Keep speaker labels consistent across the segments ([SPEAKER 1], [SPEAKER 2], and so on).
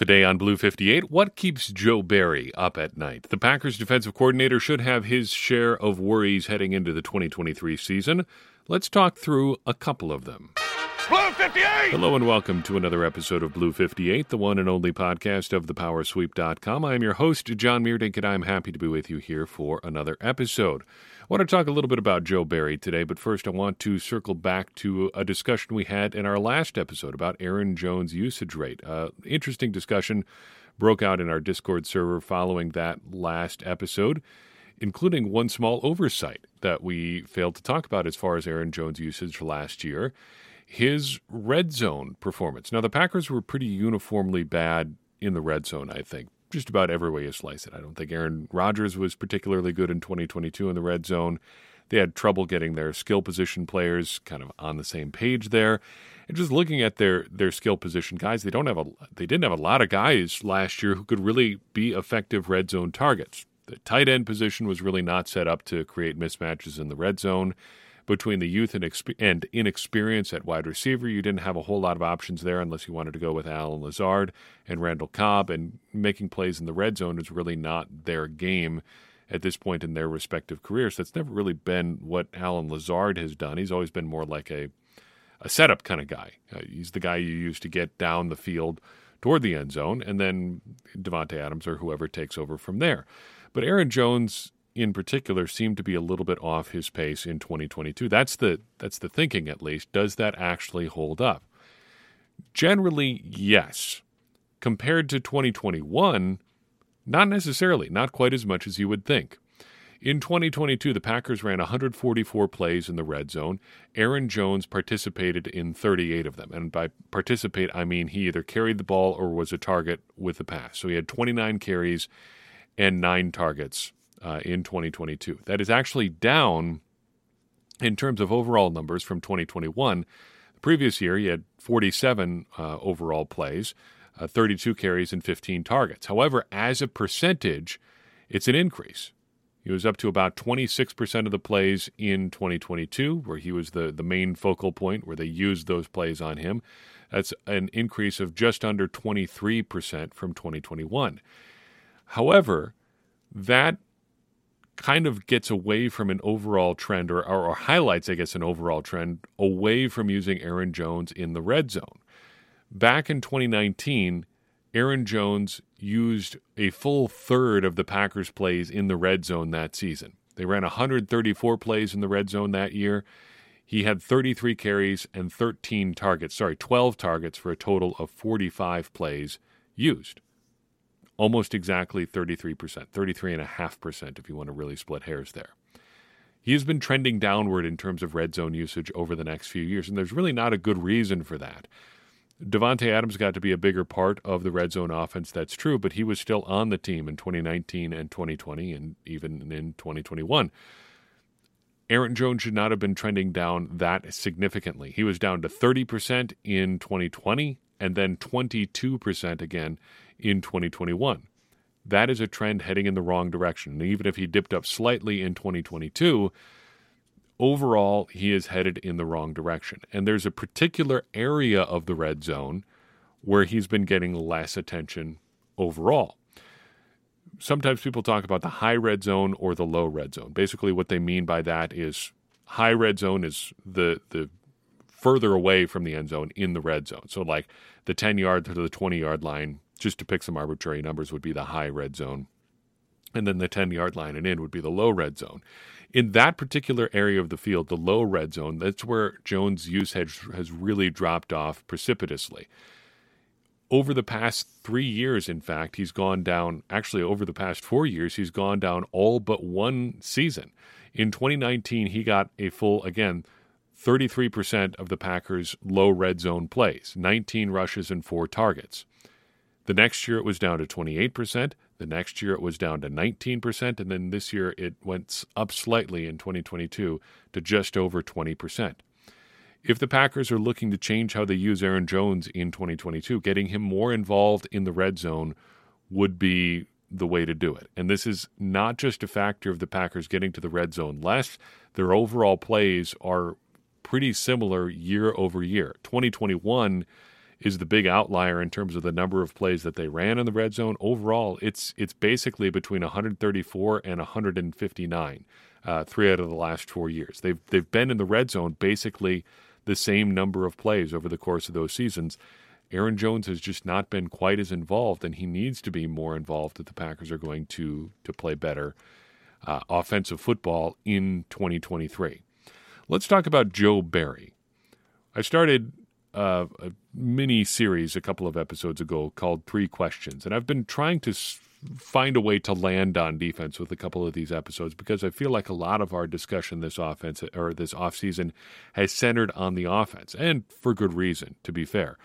[SPEAKER 1] Today on Blue 58, what keeps Joe Barry up at night? The Packers defensive coordinator should have his share of worries heading into the 2023 season. Let's talk through a couple of them.
[SPEAKER 2] Blue 58!
[SPEAKER 1] Hello and welcome to another episode of Blue 58, the one and only podcast of thepowersweep.com. I am your host, Jon Meerdink, and I'm happy to be with you here for another episode. Want to talk a little bit about Joe Barry today, but first I want to circle back to a discussion we had in our last episode about Aaron Jones' usage rate. Uh, interesting discussion broke out in our Discord server following that last episode, including one small oversight that we failed to talk about as far as Aaron Jones' usage for last year. His red zone performance. Now, the Packers were pretty uniformly bad in the red zone, I think just about every way you slice it. I don't think Aaron Rodgers was particularly good in 2022 in the red zone. They had trouble getting their skill position players kind of on the same page there. And just looking at their their skill position guys, they don't have a they didn't have a lot of guys last year who could really be effective red zone targets. The tight end position was really not set up to create mismatches in the red zone between the youth and, exp- and inexperience at wide receiver. You didn't have a whole lot of options there unless you wanted to go with Allen Lazard and Randall Cobb, and making plays in the red zone is really not their game at this point in their respective careers. That's never really been what Allen Lazard has done. He's always been more like a a setup kind of guy. Uh, he's the guy you use to get down the field toward the end zone, and then Davante Adams or whoever takes over from there. But Aaron Jones in particular seemed to be a little bit off his pace in 2022. That's the that's the thinking at least. Does that actually hold up? Generally, yes. Compared to 2021, not necessarily, not quite as much as you would think. In 2022, the Packers ran 144 plays in the red zone. Aaron Jones participated in 38 of them. And by participate, I mean he either carried the ball or was a target with the pass. So he had 29 carries and nine targets uh, in 2022. That is actually down in terms of overall numbers from 2021. The previous year, he had 47 uh, overall plays, uh, 32 carries, and 15 targets. However, as a percentage, it's an increase. He was up to about 26% of the plays in 2022, where he was the, the main focal point, where they used those plays on him. That's an increase of just under 23% from 2021. However, that kind of gets away from an overall trend or, or, or, highlights, I guess, an overall trend away from using Aaron Jones in the red zone. Back in 2019, Aaron Jones used a full third of the Packers' plays in the red zone that season. They ran 134 plays in the red zone that year. He had 33 carries and 13 targets, sorry, 12 targets for a total of 45 plays used almost exactly 33%, 33.5% if you want to really split hairs there. He has been trending downward in terms of red zone usage over the next few years, and there's really not a good reason for that. Davante Adams got to be a bigger part of the red zone offense, that's true, but he was still on the team in 2019 and 2020 and even in 2021. Aaron Jones should not have been trending down that significantly. He was down to 30% in 2020 and then 22% again in 2021. That is a trend heading in the wrong direction. And even if he dipped up slightly in 2022, overall, he is headed in the wrong direction. And there's a particular area of the red zone where he's been getting less attention overall. Sometimes people talk about the high red zone or the low red zone. Basically, what they mean by that is high red zone is the, the further away from the end zone in the red zone. So, like the 10 yard to the 20 yard line just to pick some arbitrary numbers, would be the high red zone. And then the 10 yard line and in would be the low red zone. In that particular area of the field, the low red zone, that's where Jones' usage has really dropped off precipitously. Over the past three years, in fact, he's gone down, actually, over the past four years, he's gone down all but one season. In 2019, he got a full, again, 33% of the Packers' low red zone plays, 19 rushes and four targets. The next year it was down to 28%. The next year it was down to 19%. And then this year it went up slightly in 2022 to just over 20%. If the Packers are looking to change how they use Aaron Jones in 2022, getting him more involved in the red zone would be the way to do it. And this is not just a factor of the Packers getting to the red zone less, their overall plays are pretty similar year over year. 2021 is the big outlier in terms of the number of plays that they ran in the red zone. Overall, it's it's basically between 134 and 159, uh, three out of the last four years. They've they've been in the red zone basically the same number of plays over the course of those seasons. Aaron Jones has just not been quite as involved, and he needs to be more involved if the Packers are going to to play better uh, offensive football in 2023. Let's talk about Joe Barry. I started uh, a mini series a couple of episodes ago called Three Questions, and I've been trying to find a way to land on defense with a couple of these episodes because I feel like a lot of our discussion this offense or this offseason has centered on the offense, and for good reason, to be fair.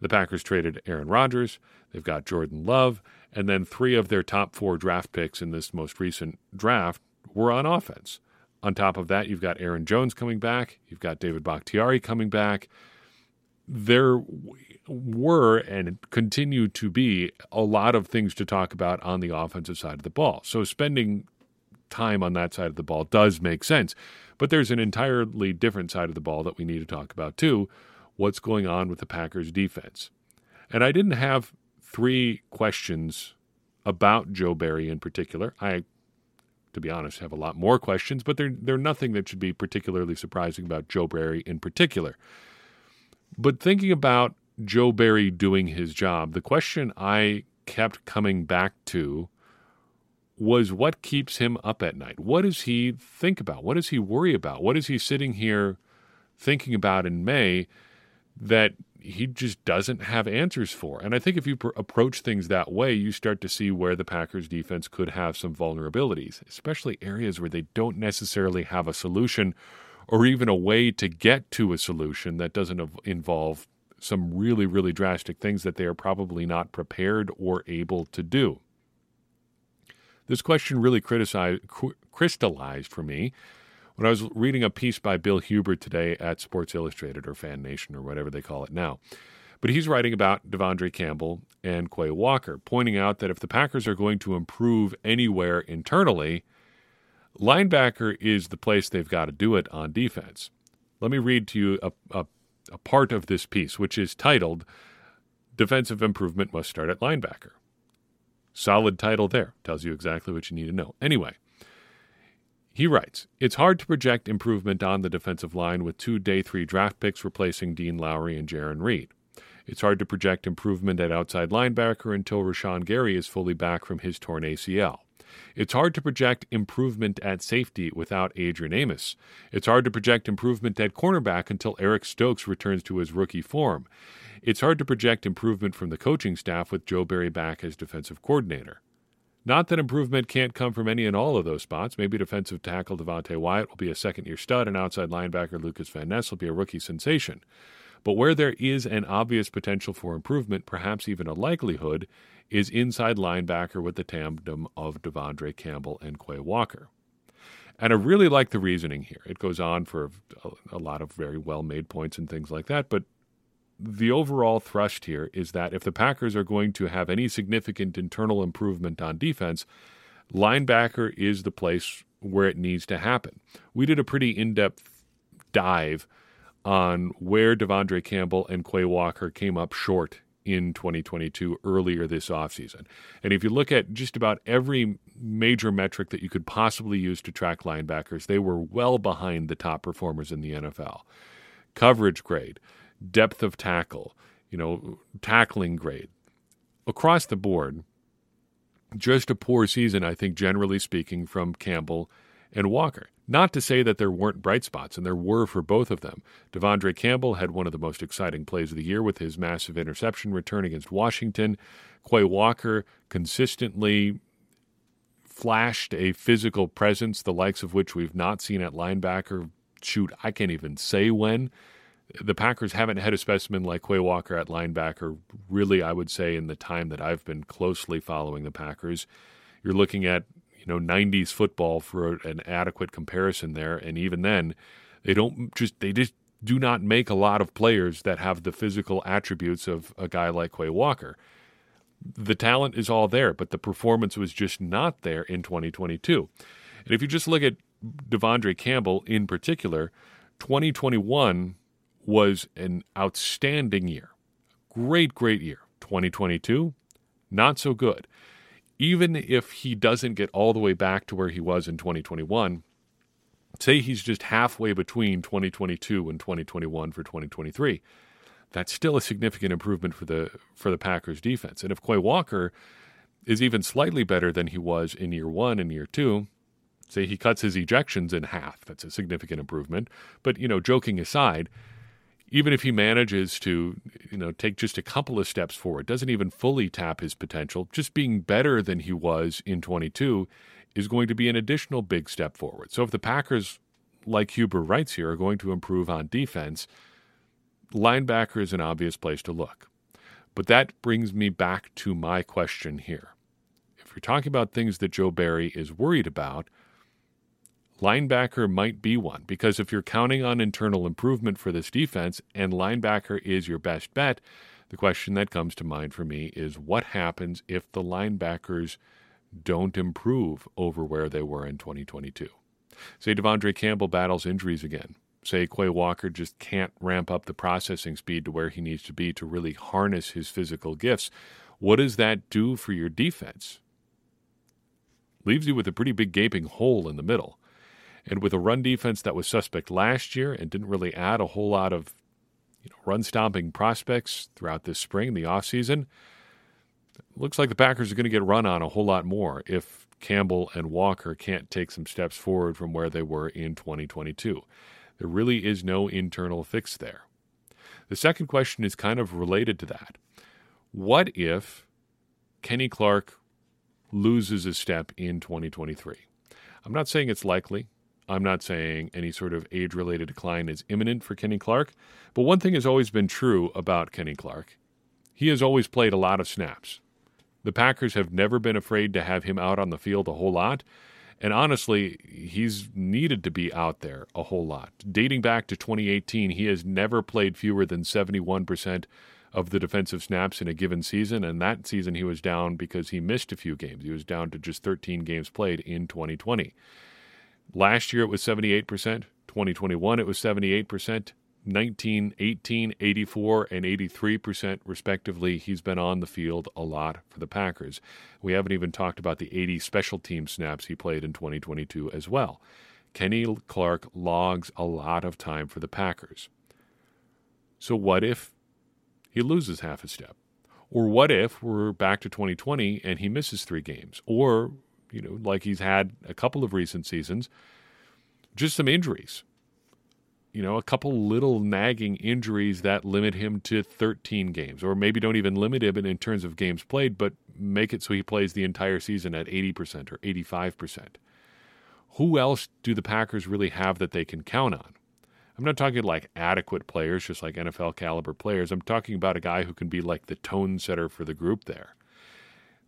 [SPEAKER 1] The Packers traded Aaron Rodgers. They've got Jordan Love. And then three of their top four draft picks in this most recent draft were on offense. On top of that, you've got Aaron Jones coming back. You've got David Bakhtiari coming back. There were and continue to be a lot of things to talk about on the offensive side of the ball. So spending time on that side of the ball does make sense. But there's an entirely different side of the ball that we need to talk about too, what's going on with the Packers defense. And I didn't have three questions about Joe Barry in particular. I, to be honest, have a lot more questions, but they're, they're nothing that should be particularly surprising about Joe Barry in particular. But thinking about Joe Barry doing his job, the question I kept coming back to was what keeps him up at night? What does he think about? What does he worry about? What is he sitting here thinking about in May that he just doesn't have answers for. And I think if you pr- approach things that way, you start to see where the Packers defense could have some vulnerabilities, especially areas where they don't necessarily have a solution or even a way to get to a solution that doesn't involve some really, really drastic things that they are probably not prepared or able to do. This question really crystallized for me when I was reading a piece by Bill Huber today at Sports Illustrated or Fan Nation or whatever they call it now. But he's writing about De'Vondre Campbell and Quay Walker, pointing out that if the Packers are going to improve anywhere internally, linebacker is the place they've got to do it on defense. Let me read to you a, a, a part of this piece, which is titled Defensive Improvement Must Start at Linebacker. Solid title there. Tells you exactly what you need to know. Anyway, he writes It's hard to project improvement on the defensive line with two day three draft picks replacing Dean Lowry and Jarran Reed. It's hard to project improvement at outside linebacker until Rashan Gary is fully back from his torn ACL. It's hard to project improvement at safety without Adrian Amos. It's hard to project improvement at cornerback until Eric Stokes returns to his rookie form. It's hard to project improvement from the coaching staff with Joe Barry back as defensive coordinator. Not that improvement can't come from any and all of those spots. Maybe defensive tackle Devonte Wyatt will be a second year stud, and outside linebacker Lucas Van Ness will be a rookie sensation. But where there is an obvious potential for improvement, perhaps even a likelihood, is inside linebacker with the tandem of De'Vondre Campbell and Quay Walker. And I really like the reasoning here. It goes on for a lot of very well made points and things like that, but the overall thrust here is that if the Packers are going to have any significant internal improvement on defense, linebacker is the place where it needs to happen. We did a pretty in depth dive on where De'Vondre Campbell and Quay Walker came up short in 2022 earlier this offseason. And if you look at just about every major metric that you could possibly use to track linebackers, they were well behind the top performers in the NFL. Coverage grade, depth of tackle, you know, tackling grade. Across the board, just a poor season, I think, generally speaking, from Campbell and Walker. Not to say that there weren't bright spots, and there were for both of them. De'Vondre Campbell had one of the most exciting plays of the year with his massive interception return against Washington. Quay Walker consistently flashed a physical presence, the likes of which we've not seen at linebacker. Shoot, I can't even say when the Packers haven't had a specimen like Quay Walker at linebacker, really, I would say, in the time that I've been closely following the Packers. You're looking at, you know, 90s football for an adequate comparison there. And even then, they don't just, they just do not make a lot of players that have the physical attributes of a guy like Quay Walker. The talent is all there, but the performance was just not there in 2022. And if you just look at De'Vondre Campbell in particular, 2021 was an outstanding year. great, great year. 2022, not so good. Even if he doesn't get all the way back to where he was in 2021, say he's just halfway between 2022 and 2021 for 2023 that's still a significant improvement for the for the Packers defense. And if Quay Walker is even slightly better than he was in year 1 and year 2, say he cuts his ejections in half, that's a significant improvement. But, you know, joking aside, even if he manages to, you know, take just a couple of steps forward, doesn't even fully tap his potential, just being better than he was in 22 is going to be an additional big step forward. So if the Packers, like Huber writes here, are going to improve on defense, linebacker is an obvious place to look. But that brings me back to my question here. If you're talking about things that Joe Barry is worried about, linebacker might be one because if you're counting on internal improvement for this defense and linebacker is your best bet, the question that comes to mind for me is what happens if the linebackers don't improve over where they were in 2022? Say De'Vondre Campbell battles injuries again. Say Quay Walker just can't ramp up the processing speed to where he needs to be to really harness his physical gifts. What does that do for your defense? Leaves you with a pretty big gaping hole in the middle. And with a run defense that was suspect last year and didn't really add a whole lot of you know, run stomping prospects throughout this spring, the offseason, looks like the Packers are going to get run on a whole lot more if Campbell and Walker can't take some steps forward from where they were in 2022. There really is no internal fix there. The second question is kind of related to that. What if Kenny Clark loses a step in 2023? I'm not saying it's likely. I'm not saying any sort of age related decline is imminent for Kenny Clark, but one thing has always been true about Kenny Clark. He has always played a lot of snaps. The Packers have never been afraid to have him out on the field a whole lot, and honestly, he's needed to be out there a whole lot. Dating back to 2018, he has never played fewer than 71% of the defensive snaps in a given season, and that season he was down because he missed a few games. He was down to just 13 games played in 2020. Last year it was 78%. 2021 it was 78%. 19, 18, 84, and 83% respectively. He's been on the field a lot for the Packers. We haven't even talked about the 80 special team snaps he played in 2022 as well. Kenny Clark logs a lot of time for the Packers. So, what if he loses half a step? Or what if we're back to 2020 and he misses three games? Or you know, like he's had a couple of recent seasons, just some injuries. You know, a couple little nagging injuries that limit him to 13 games, or maybe don't even limit him in terms of games played, but make it so he plays the entire season at 80% or 85%. Who else do the Packers really have that they can count on? I'm not talking like adequate players, just like NFL caliber players. I'm talking about a guy who can be like the tone setter for the group there.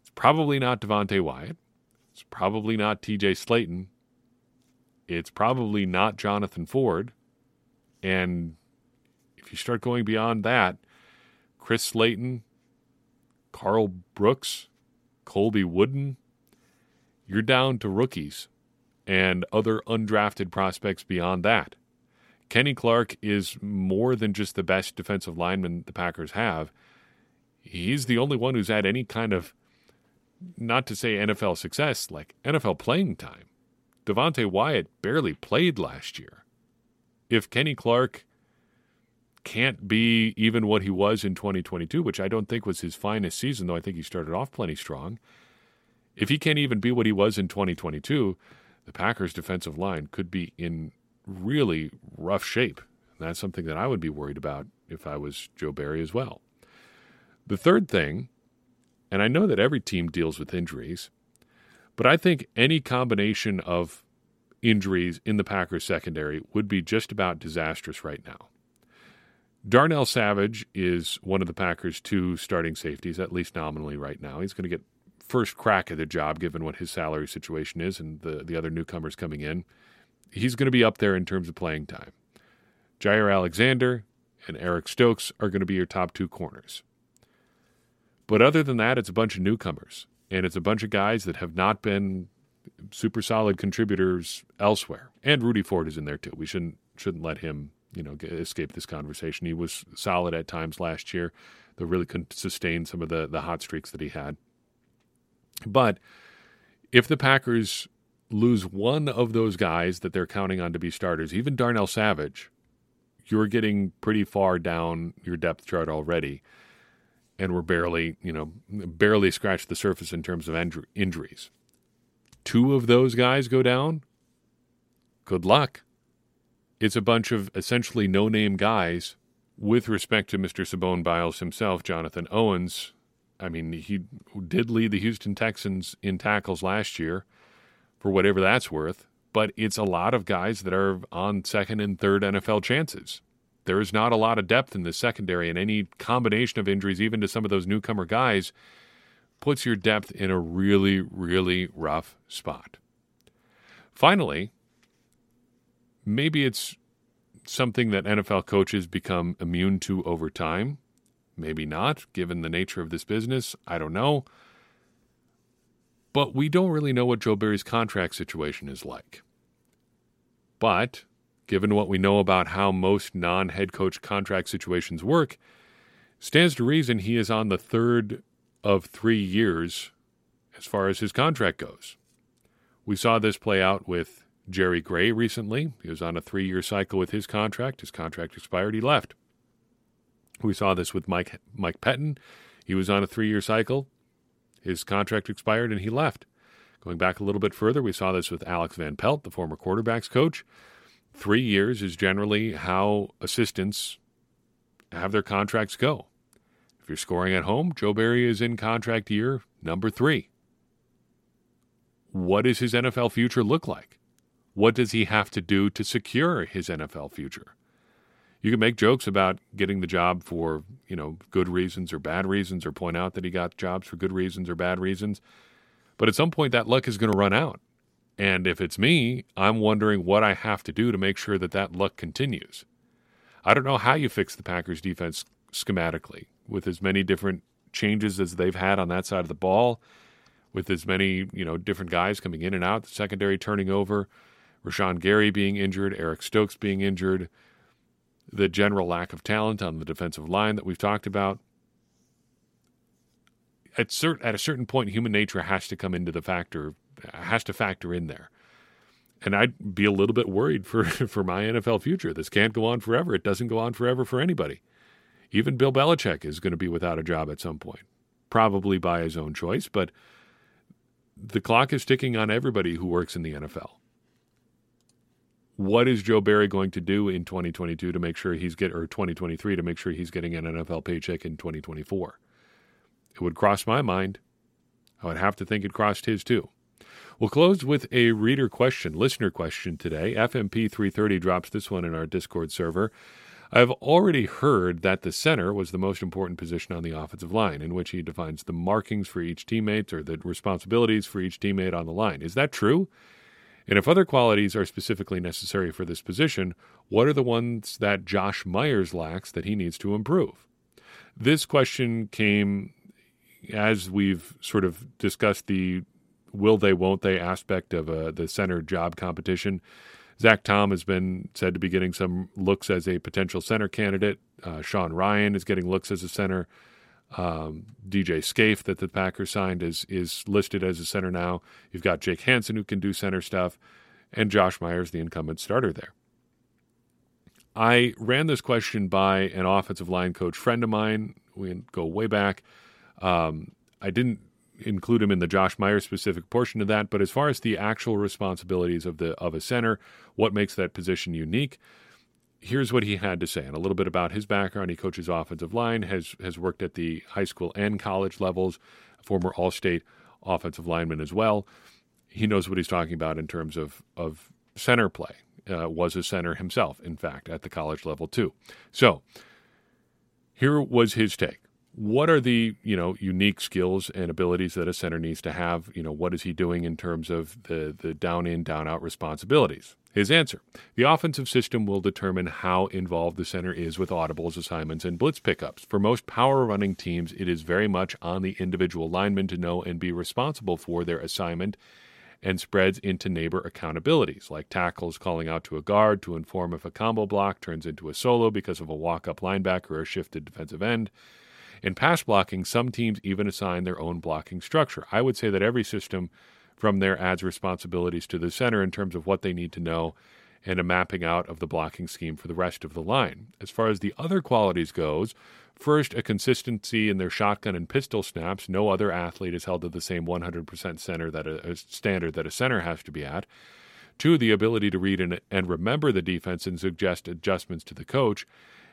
[SPEAKER 1] It's probably not Devonte Wyatt. It's probably not TJ Slaton. It's probably not Jonathan Ford. And if you start going beyond that, Chris Slayton, Karl Brooks, Colby Wooden, you're down to rookies and other undrafted prospects beyond that. Kenny Clark is more than just the best defensive lineman the Packers have. He's the only one who's had any kind of not to say NFL success, like NFL playing time. Devonte Wyatt barely played last year. If Kenny Clark can't be even what he was in 2022, which I don't think was his finest season, though I think he started off plenty strong. If he can't even be what he was in 2022, the Packers' defensive line could be in really rough shape. That's something that I would be worried about if I was Joe Barry as well. The third thing and I know that every team deals with injuries, but I think any combination of injuries in the Packers secondary would be just about disastrous right now. Darnell Savage is one of the Packers' two starting safeties, at least nominally right now. He's going to get first crack at the job given what his salary situation is and the, the other newcomers coming in. He's going to be up there in terms of playing time. Jaire Alexander and Eric Stokes are going to be your top two corners. But other than that, it's a bunch of newcomers, and it's a bunch of guys that have not been super solid contributors elsewhere. And Rudy Ford is in there too. We shouldn't shouldn't let him you know escape this conversation. He was solid at times last year, though really couldn't sustain some of the the hot streaks that he had. But if the Packers lose one of those guys that they're counting on to be starters, even Darnell Savage, you're getting pretty far down your depth chart already. And we're barely, you know, barely scratched the surface in terms of injuries. Two of those guys go down. Good luck. It's a bunch of essentially no name guys with respect to Mr. Simone Biles himself, Jonathan Owens. I mean, he did lead the Houston Texans in tackles last year for whatever that's worth, but it's a lot of guys that are on second and third NFL chances. There is not a lot of depth in the secondary, and any combination of injuries, even to some of those newcomer guys, puts your depth in a really, really rough spot. Finally, maybe it's something that NFL coaches become immune to over time. Maybe not, given the nature of this business. I don't know. But we don't really know what Joe Barry's contract situation is like. But given what we know about how most non head coach contract situations work, stands to reason he is on the third of three years as far as his contract goes. We saw this play out with Jerry Gray recently. He was on a three year cycle with his contract. His contract expired, he left. We saw this with Mike Mike Pettine. He was on a three year cycle. His contract expired and he left. Going back a little bit further, we saw this with Alex Van Pelt, the former quarterbacks coach. Three years is generally how assistants have their contracts go. If you're scoring at home, Joe Barry is in contract year number three. What does his NFL future look like? What does he have to do to secure his NFL future? you can make jokes about getting the job for you know good reasons or bad reasons, or point out that he got jobs for good reasons or bad reasons. But at some point, that luck is going to run out. And if it's me, I'm wondering what I have to do to make sure that that luck continues. I don't know how you fix the Packers defense schematically with as many different changes as they've had on that side of the ball, with as many, you know, different guys coming in and out, the secondary turning over, Rashan Gary being injured, Eric Stokes being injured, the general lack of talent on the defensive line that we've talked about. At, cert- at a certain point, human nature has to come into the factor, has to factor in there. And I'd be a little bit worried for, for my NFL future. This can't go on forever. It doesn't go on forever for anybody. Even Bill Belichick is going to be without a job at some point, probably by his own choice, but the clock is ticking on everybody who works in the NFL what is Joe Barry going to do in 2022 to make sure he's get or 2023 to make sure he's getting an NFL paycheck in 2024? It would cross my mind. I would have to think it crossed his too. We'll close with a reader question, listener question today. FMP 330 drops this one in our Discord server. I've already heard that the center was the most important position on the offensive line, in which he defines the markings for each teammate or the responsibilities for each teammate on the line. Is that true? And if other qualities are specifically necessary for this position, what are the ones that Josh Myers lacks that he needs to improve? This question came as we've sort of discussed the will they, won't they aspect of uh, the center job competition. Zach Tom has been said to be getting some looks as a potential center candidate. Uh, Sean Rhyan is getting looks as a center. Um, DJ Scaife that the Packers signed is is listed as a center now. You've got Jake Hanson who can do center stuff, and Josh Myers, the incumbent starter there. I ran this question by an offensive line coach friend of mine. We go way back. Um, I didn't include him in the Josh Myers specific portion of that, but as far as the actual responsibilities of the of a center, what makes that position unique? here's what he had to say and a little bit about his background. He coaches offensive line, has has worked at the high school and college levels, former All-State offensive lineman as well. He knows what he's talking about in terms of of center play. Uh, was a center himself, in fact, at the college level too. So here was his take. What are the you know unique skills and abilities that a center needs to have? You know what is he doing in terms of the the down in down out responsibilities? His answer The offensive system will determine how involved the center is with audibles, assignments, and blitz pickups. For most power running teams, it is very much on the individual lineman to know and be responsible for their assignment and spreads into neighbor accountabilities, like tackles calling out to a guard to inform if a combo block turns into a solo because of a walk up linebacker or a shifted defensive end. In pass blocking, some teams even assign their own blocking structure. I would say that every system from there adds responsibilities to the center in terms of what they need to know and a mapping out of the blocking scheme for the rest of the line. As far as the other qualities goes, first a consistency in their shotgun and pistol snaps. No other athlete is held to the same 100% center that a, a standard that a center has to be at. Two, the ability to read and, and remember the defense and suggest adjustments to the coach.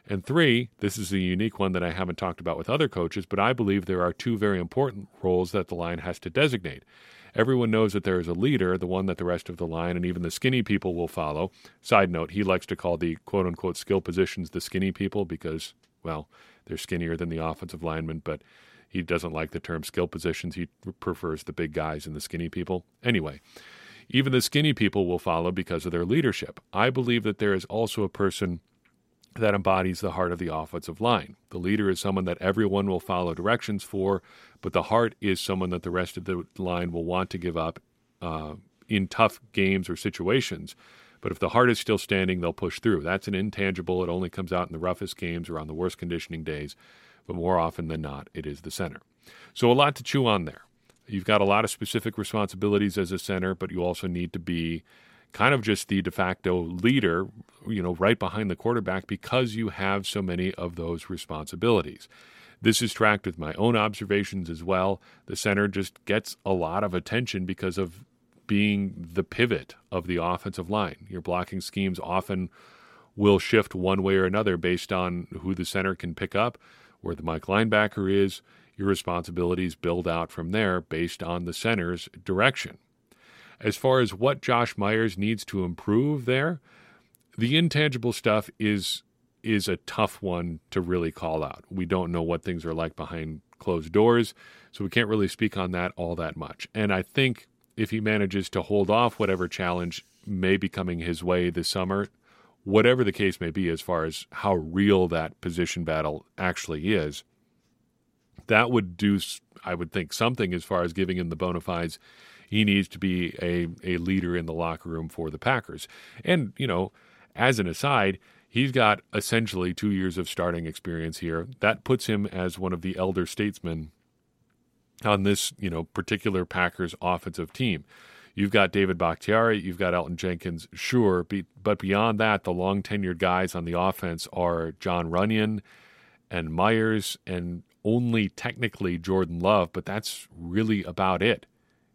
[SPEAKER 1] And three, this is a unique one that I haven't talked about with other coaches, but I believe there are two very important roles that the line has to designate. Everyone knows that there is a leader, the one that the rest of the line and even the skinny people will follow. Side note, he likes to call the quote unquote skill positions the skinny people because, well, they're skinnier than the offensive linemen, but he doesn't like the term skill positions. He prefers the big guys and the skinny people. Anyway, even the skinny people will follow because of their leadership. I believe that there is also a person that embodies the heart of the offensive line. The leader is someone that everyone will follow directions for, but the heart is someone that the rest of the line will want to give up uh, in tough games or situations. But if the heart is still standing, they'll push through. That's an intangible. It only comes out in the roughest games or on the worst conditioning days, but more often than not, it is the center. So a lot to chew on there. You've got a lot of specific responsibilities as a center, but you also need to be kind of just the de facto leader, you know, right behind the quarterback because you have so many of those responsibilities. This is tracked with my own observations as well. The center just gets a lot of attention because of being the pivot of the offensive line. Your blocking schemes often will shift one way or another based on who the center can pick up, where the Mike linebacker is. Your responsibilities build out from there based on the center's direction. As far as what Josh Myers needs to improve there, the intangible stuff is is a tough one to really call out. We don't know what things are like behind closed doors, so we can't really speak on that all that much. And I think if he manages to hold off whatever challenge may be coming his way this summer, whatever the case may be, as far as how real that position battle actually is, that would do, I would think, something as far as giving him the bona fides he needs to be a, a leader in the locker room for the Packers. And, you know, as an aside, he's got essentially two years of starting experience here. That puts him as one of the elder statesmen on this, you know, particular Packers offensive team. You've got David Bakhtiari, you've got Elgton Jenkins, sure, but beyond that, the long tenured guys on the offense are Jon Runyan and Myers and only technically Jordan Love, but that's really about it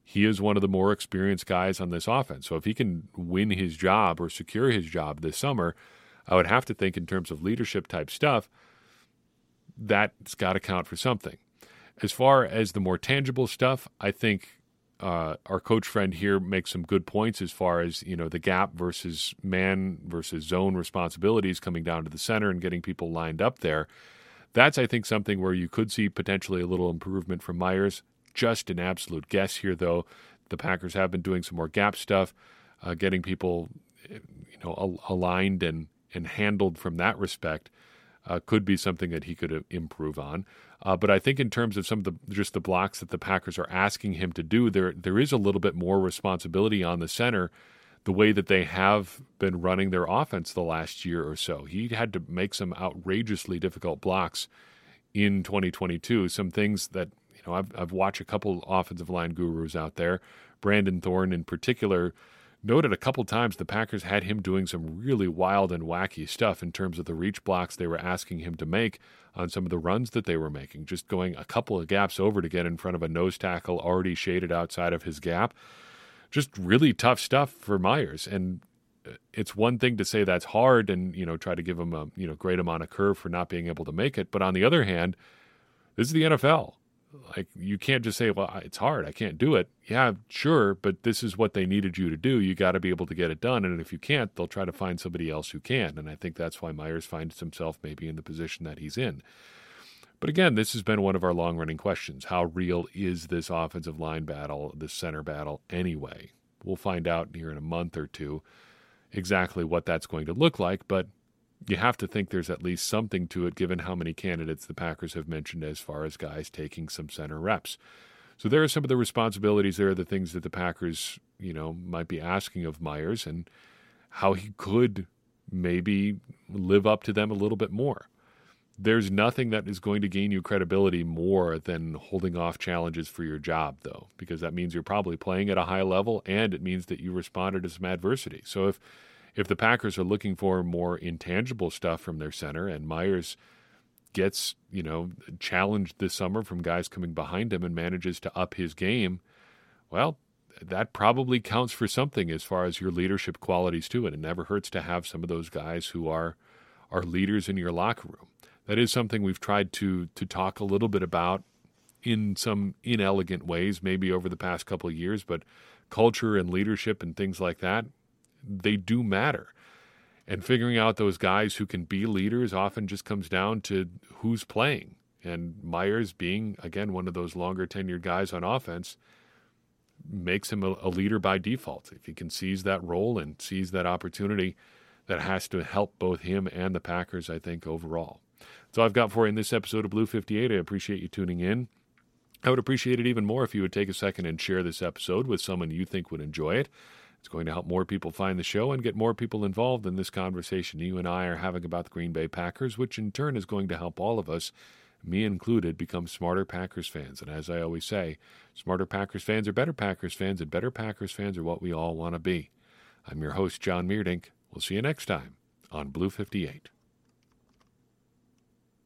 [SPEAKER 1] he is one of the more experienced guys on this offense. So if he can win his job or secure his job this summer, I would have to think in terms of leadership type stuff, that's got to count for something. As far as the more tangible stuff, I think uh, our coach friend here makes some good points as far as you know the gap versus man versus zone responsibilities coming down to the center and getting people lined up there. That's I think something where you could see potentially a little improvement from Myers just an absolute guess here, though. The Packers have been doing some more gap stuff, uh, getting people, you know, al- aligned and and handled from that respect. Uh, could be something that he could uh, improve on. Uh, but I think in terms of some of the just the blocks that the Packers are asking him to do, there there is a little bit more responsibility on the center, the way that they have been running their offense the last year or so. He had to make some outrageously difficult blocks in 2022. Some things that know, I've, I've watched a couple offensive line gurus out there. Brandon Thorn, in particular, noted a couple times the Packers had him doing some really wild and wacky stuff in terms of the reach blocks they were asking him to make on some of the runs that they were making, just going a couple of gaps over to get in front of a nose tackle already shaded outside of his gap. Just really tough stuff for Myers. And uh, it's one thing to say that's hard and, you know, try to give him a, you know, great amount of curve for not being able to make it. But on the other hand, this is the NFL like you can't just say well it's hard i can't do it. Yeah sure but this is what they needed you to do you got to be able to get it done and if you can't they'll try to find somebody else who can and i think that's why myers finds himself maybe in the position that he's in. But again this has been one of our long running questions. How real is this offensive line battle this center battle anyway? We'll find out here in a month or two exactly what that's going to look like but you have to think there's at least something to it given how many candidates the Packers have mentioned as far as guys taking some center reps. So there are some of the responsibilities there, are the things that the Packers you know, might be asking of Myers and how he could maybe live up to them a little bit more. There's nothing that is going to gain you credibility more than holding off challenges for your job, though, because that means you're probably playing at a high level and it means that you responded to some adversity. So if if the Packers are looking for more intangible stuff from their center and Myers gets, you know, challenged this summer from guys coming behind him and manages to up his game, well, that probably counts for something as far as your leadership qualities to And It never hurts to have some of those guys who are are leaders in your locker room. That is something we've tried to to talk a little bit about in some inelegant ways, maybe over the past couple of years, but culture and leadership and things like that, they do matter. And figuring out those guys who can be leaders often just comes down to who's playing. And Myers being, again, one of those longer tenured guys on offense makes him a, a leader by default. If he can seize that role and seize that opportunity, that has to help both him and the Packers, I think, overall. So I've got for you in this episode of Blue 58. I appreciate you tuning in. I would appreciate it even more if you would take a second and share this episode with someone you think would enjoy it. It's going to help more people find the show and get more people involved in this conversation you and I are having about the Green Bay Packers, which in turn is going to help all of us, me included, become smarter Packers fans. And as I always say, smarter Packers fans are better Packers fans, and better Packers fans are what we all want to be. I'm your host, Jon Meerdink. We'll see you next time on Blue 58.